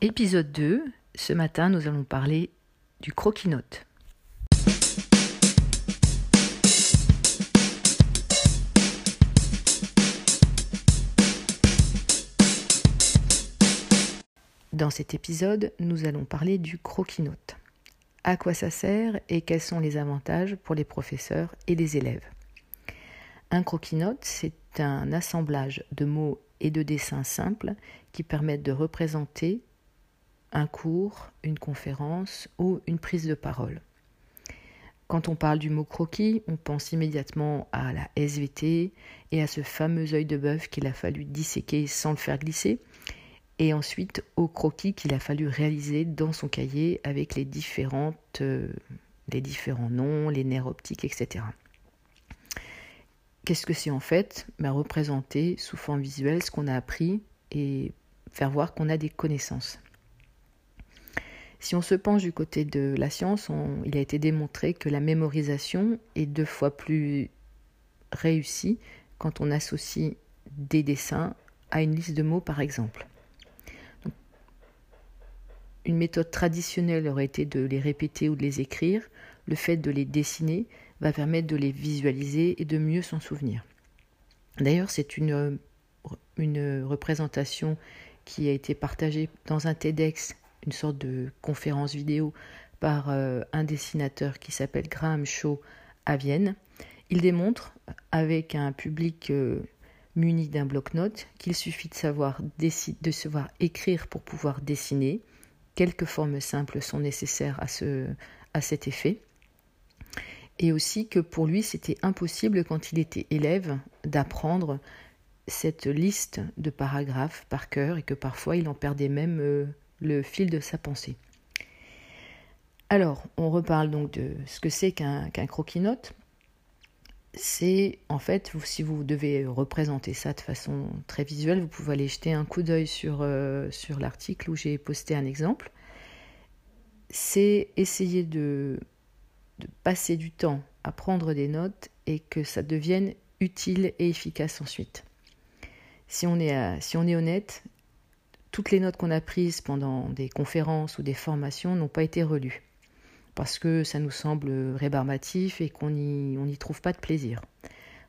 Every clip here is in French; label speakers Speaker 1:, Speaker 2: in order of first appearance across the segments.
Speaker 1: Épisode 2. Ce matin, nous allons parler du croquis-note. Dans cet épisode, nous allons parler du croquis-note. À quoi ça sert et quels sont les avantages pour les professeurs et les élèves? Un croquis-note, c'est un assemblage de mots et de dessins simples qui permettent de représenter un cours, une conférence ou une prise de parole. Quand on parle du mot croquis, on pense immédiatement à la SVT et à ce fameux œil de bœuf qu'il a fallu disséquer sans le faire glisser, et ensuite au croquis qu'il a fallu réaliser dans son cahier avec les, différentes, euh, les différents noms, les nerfs optiques, etc. Qu'est-ce que c'est en fait? Ben, Représenter sous forme visuelle ce qu'on a appris et faire voir qu'on a des connaissances. Si on se penche du côté de la science, il a été démontré que la mémorisation est deux fois plus réussie quand on associe des dessins à une liste de mots par exemple. une méthode traditionnelle aurait été de les répéter ou de les écrire. Le fait de les dessiner va permettre de les visualiser et de mieux s'en souvenir. D'ailleurs, c'est une, une représentation qui a été partagée dans un TEDx une sorte de conférence vidéo par euh, un dessinateur qui s'appelle Graham Shaw à Vienne. Il démontre, avec un public euh, muni d'un bloc-notes, qu'il suffit de savoir, de savoir écrire pour pouvoir dessiner. Quelques formes simples sont nécessaires à, ce, à cet effet. Et aussi que pour lui, c'était impossible quand il était élève d'apprendre cette liste de paragraphes par cœur et que parfois il en perdait même euh, le fil de sa pensée. Alors, on reparle donc de ce que c'est qu'un croquis-note. C'est en fait, si vous devez représenter ça de façon très visuelle, vous pouvez aller jeter un coup d'œil sur, euh, sur l'article où j'ai posté un exemple. C'est essayer de, de passer du temps à prendre des notes et que ça devienne utile et efficace ensuite. Si on est honnête, toutes les notes qu'on a prises pendant des conférences ou des formations n'ont pas été relues, parce que ça nous semble rébarbatif et qu'on n'y trouve pas de plaisir.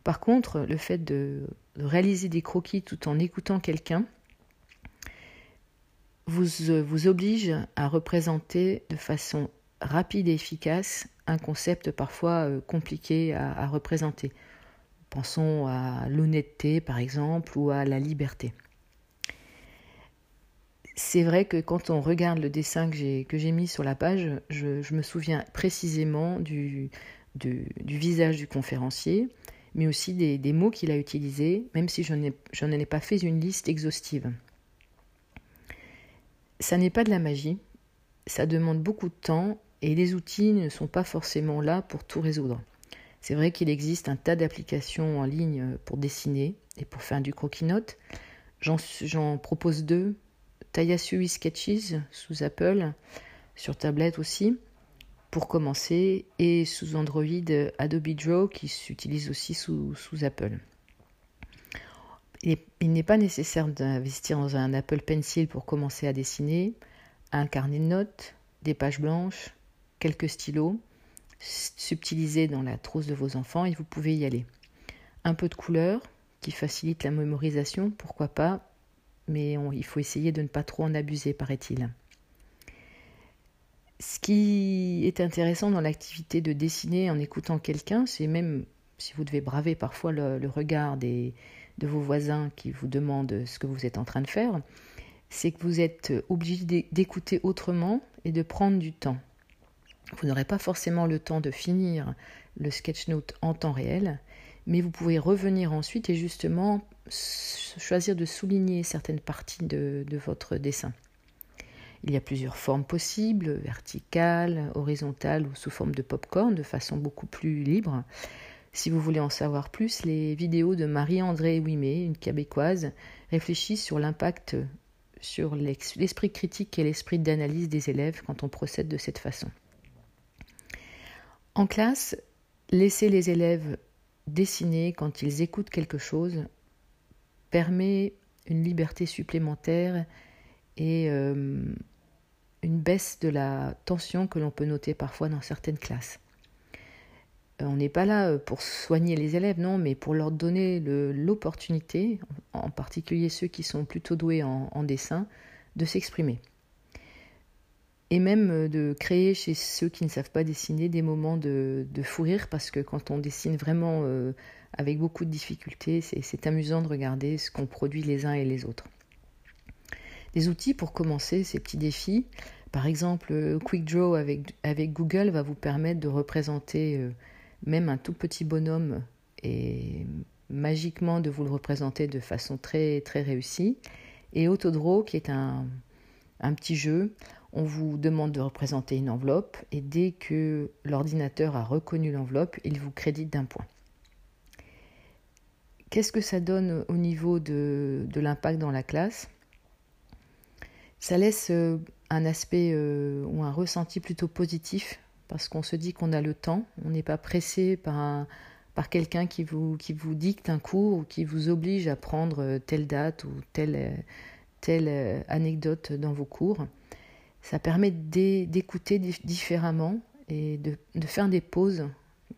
Speaker 1: Par contre, le fait de, réaliser des croquis tout en écoutant quelqu'un vous, vous oblige à représenter de façon rapide et efficace un concept parfois euh, compliqué à représenter. Pensons à l'honnêteté par exemple ou à la liberté c'est vrai que quand on regarde le dessin que j'ai, mis sur la page, je, me souviens précisément du, visage du conférencier, mais aussi des, mots qu'il a utilisés, même si je n'en ai, pas fait une liste exhaustive. Ça n'est pas de la magie, ça demande beaucoup de temps et les outils ne sont pas forcément là pour tout résoudre. C'est vrai qu'il existe un tas d'applications en ligne pour dessiner et pour faire du croquis-notes. J'en propose deux Tayasui Sketches sous Apple, sur tablette aussi, pour commencer, et sous Android Adobe Draw qui s'utilise aussi sous, Apple. il n'est pas nécessaire d'investir dans un Apple Pencil pour commencer à dessiner, un carnet de notes, des pages blanches, quelques stylos, subtilisés dans la trousse de vos enfants et vous pouvez y aller. Un peu de couleur qui facilite la mémorisation, pourquoi pas, mais il faut essayer de ne pas trop en abuser, paraît-il. Ce qui est intéressant dans l'activité de dessiner en écoutant quelqu'un, c'est même si vous devez braver parfois le, regard de vos voisins qui vous demandent ce que vous êtes en train de faire, c'est que vous êtes obligé d'écouter autrement et de prendre du temps. Vous n'aurez pas forcément le temps de finir le sketch note en temps réel, mais vous pouvez revenir ensuite et justement choisir de souligner certaines parties de, votre dessin. Il y a plusieurs formes possibles, verticales, horizontales ou sous forme de popcorn, de façon beaucoup plus libre. Si vous voulez en savoir plus, les vidéos de Marie-André Ouimet, une québécoise, réfléchissent sur l'impact sur l'esprit critique et l'esprit d'analyse des élèves quand on procède de cette façon. En classe, laissez les élèves dessiner quand ils écoutent quelque chose permet une liberté supplémentaire et euh, une baisse de la tension que l'on peut noter parfois dans certaines classes. Euh, on n'est pas là pour soigner les élèves, non, mais pour leur donner l'opportunité, en particulier ceux qui sont plutôt doués en, dessin, de s'exprimer. Et même de créer chez ceux qui ne savent pas dessiner des moments de, fou rire, parce que quand on dessine vraiment avec beaucoup de difficultés. C'est amusant de regarder ce qu'on produit les uns et les autres. Des outils pour commencer ces petits défis. Par exemple, QuickDraw avec, avec Google va vous permettre de représenter euh, même un tout petit bonhomme et magiquement de vous le représenter de façon très très réussie. Et Autodraw qui est un petit jeu, on vous demande de représenter une enveloppe et dès que l'ordinateur a reconnu l'enveloppe, il vous crédite d'un point. Qu'est-ce que ça donne au niveau de, l'impact dans la classe? Ça laisse euh, un aspect euh, ou un ressenti plutôt positif parce qu'on se dit qu'on a le temps, on n'est pas pressé par, quelqu'un qui vous, dicte un cours ou qui vous oblige à prendre euh, telle date ou telle anecdote dans vos cours. Ça permet d'écouter différemment et de, faire des pauses.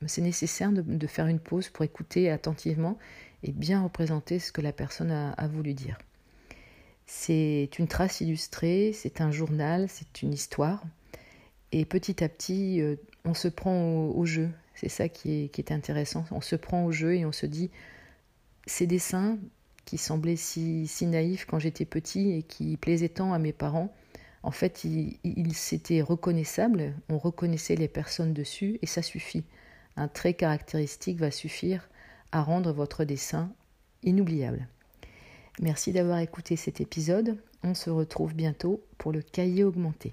Speaker 1: C'est nécessaire de, faire une pause pour écouter attentivement et bien représenter ce que la personne a, voulu dire. C'est une trace illustrée, c'est un journal, c'est une histoire. Et petit à petit, euh, on se prend au, jeu. C'est ça qui est, qui est, intéressant. On se prend au jeu et on se dit, ces dessins qui semblaient si, si naïfs quand j'étais petit et qui plaisaient tant à mes parents, en fait, ils, ils s'étaient reconnaissables. On reconnaissait les personnes dessus et ça suffit. Un trait caractéristique va suffire à rendre votre dessin inoubliable. Merci d'avoir écouté cet épisode. On se retrouve bientôt pour le cahier augmenté.